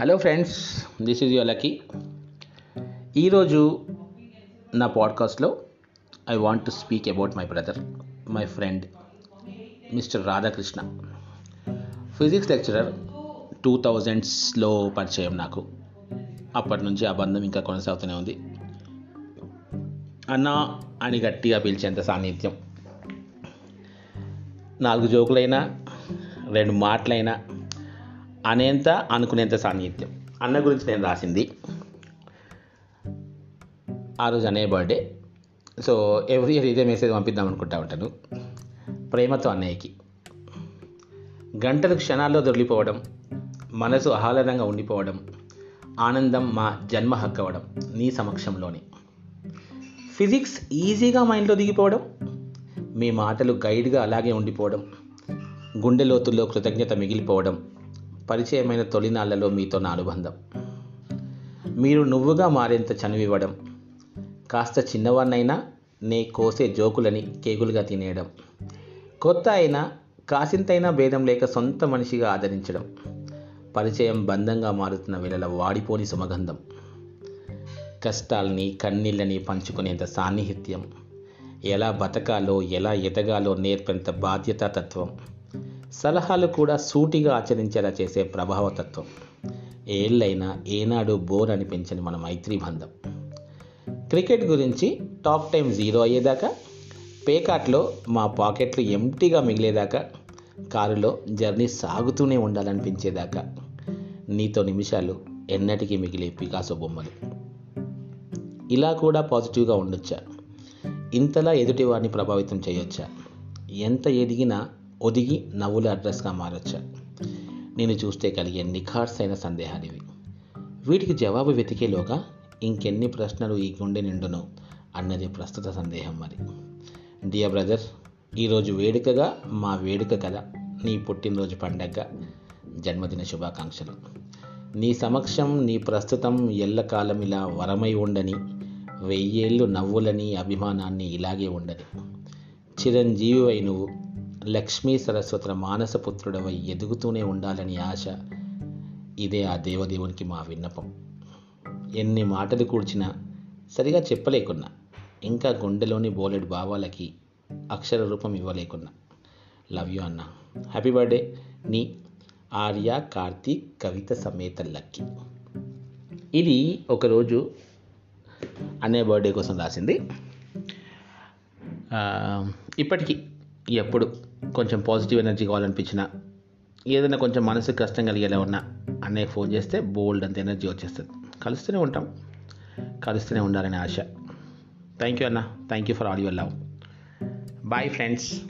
Hello friends this is your Lucky ఈరోజు నా పాడ్కాస్ట్లో I want to speak about my brother my friend mister Radhakrishna physics lecturer two థౌజండ్స్లో పరిచయం నాకు. అప్పటి నుంచి ఆ బంధం ఇంకా కొనసాగుతూనే ఉంది. అన్న అని గట్టిగా పిలిచేంత సాన్నిధ్యం. నాలుగు జోకులైనా రెండు మాటలైనా అనేంత అనుకునేంత సాన్నిధ్యం అన్న గురించి నేను రాసింది. ఆ రోజు అన్నయ్య బర్త్డే సో ఎవ్రీ ఇయర్ ఇదే మెసేజ్ పంపిద్దాం అనుకుంటా ఉంటాను. ప్రేమతో అన్నయ్యకి. గంటలు క్షణాల్లో దొరికిపోవడం మనసు ఆహ్లాదంగా ఉండిపోవడం ఆనందం మా జన్మ హక్కవడం నీ సమక్షంలోనే. ఫిజిక్స్ ఈజీగా మైండ్లో దిగిపోవడం మీ మాటలు గైడ్గా అలాగే ఉండిపోవడం గుండె లోతుల్లో కృతజ్ఞత మిగిలిపోవడం పరిచయమైన తొలినాళ్ళలో మీతో నా అనుబంధం. మీరు నువ్వుగా మారేంత చనువివ్వడం కాస్త చిన్నవాన్నైనా నే కోసే జోకులని కేకులుగా తినేయడం కొత్త అయినా కాసింతైనా భేదం లేక సొంత మనిషిగా ఆదరించడం పరిచయం బంధంగా మారుతున్న వేళల వాడిపోని సుమగంధం కష్టాల్ని కన్నీళ్ళని పంచుకునేంత సాన్నిహిత్యం ఎలా బతకాలో ఎలా ఎదగాలో నేర్పేంత బాధ్యతాతత్వం సలహాలు కూడా సూటిగా ఆచరించేలా చేసే ప్రభావతత్వం. ఏళ్ళైనా ఏనాడు బోర్ అనిపించని మన మైత్రి బంధం. క్రికెట్ గురించి టాక్ టైం జీరో అయ్యేదాకా పేకాట్లో మా పాకెట్లు ఎంటీగా మిగిలేదాకా కారులో జర్నీ సాగుతూనే ఉండాలనిపించేదాకా. నీతో నిమిషాలు ఎన్నటికీ మిగిలే పికాసో బొమ్మలు. ఇలా కూడా పాజిటివ్గా ఉండొచ్చా? ఇంతలా ఎదుటివారిని ప్రభావితం చేయొచ్చా? ఎంత ఎదిగినా ఒదిగి నవ్వుల అడ్రస్గా మారొచ్చా? నేను చూస్తే కలిగే నిఖార్సైన సందేహాలు ఇవి వీటికి జవాబు వెతికేలోగా ఇంకెన్ని ప్రశ్నలు ఈ గుండె నిండును అన్నది ప్రస్తుత సందేహం మరి. డియర్ బ్రదర్ ఈరోజు వేడుకగా మా వేడుక కల నీ పుట్టినరోజు పండగ జన్మదిన శుభాకాంక్షలు. నీ సమక్షం నీ ప్రస్తుతం ఎల్లకాలం ఇలా వరమై ఉండని వెయ్యేళ్ళు నవ్వులని అభిమానాన్ని ఇలాగే ఉండని. చిరంజీవి నువ్వు లక్ష్మీ సరస్వతుల మానసపుత్రుడవై ఎదుగుతూనే ఉండాలని ఆశ. ఇదే ఆ దేవదేవునికి మా విన్నపం. ఎన్ని మాటలు కూర్చినా సరిగా చెప్పలేకున్నా. ఇంకా గుండెలోని బోలెడు భావాలకి అక్షర రూపం ఇవ్వలేకున్నా. లవ్ యూ అన్న. Happy birthday. నీ ఆర్య కార్తీక్ కవిత సమేత లక్కి. ఇది ఒకరోజు అనే బర్త్డే కోసం రాసింది. ఇప్పటికీ ఎప్పుడు కొంచెం పాజిటివ్ ఎనర్జీ కావాలనిపించినా ఏదైనా కొంచెం మనసుకు కష్టం కలిగేలా ఉన్నా అన్నయ్య ఫోన్ చేస్తే బోల్డ్ అంత ఎనర్జీ వచ్చేస్తుంది. కలుస్తూనే ఉంటాం. కలుస్తూనే ఉండాలనే ఆశ. థ్యాంక్ యూ అన్న. Thank you for all your love bye friends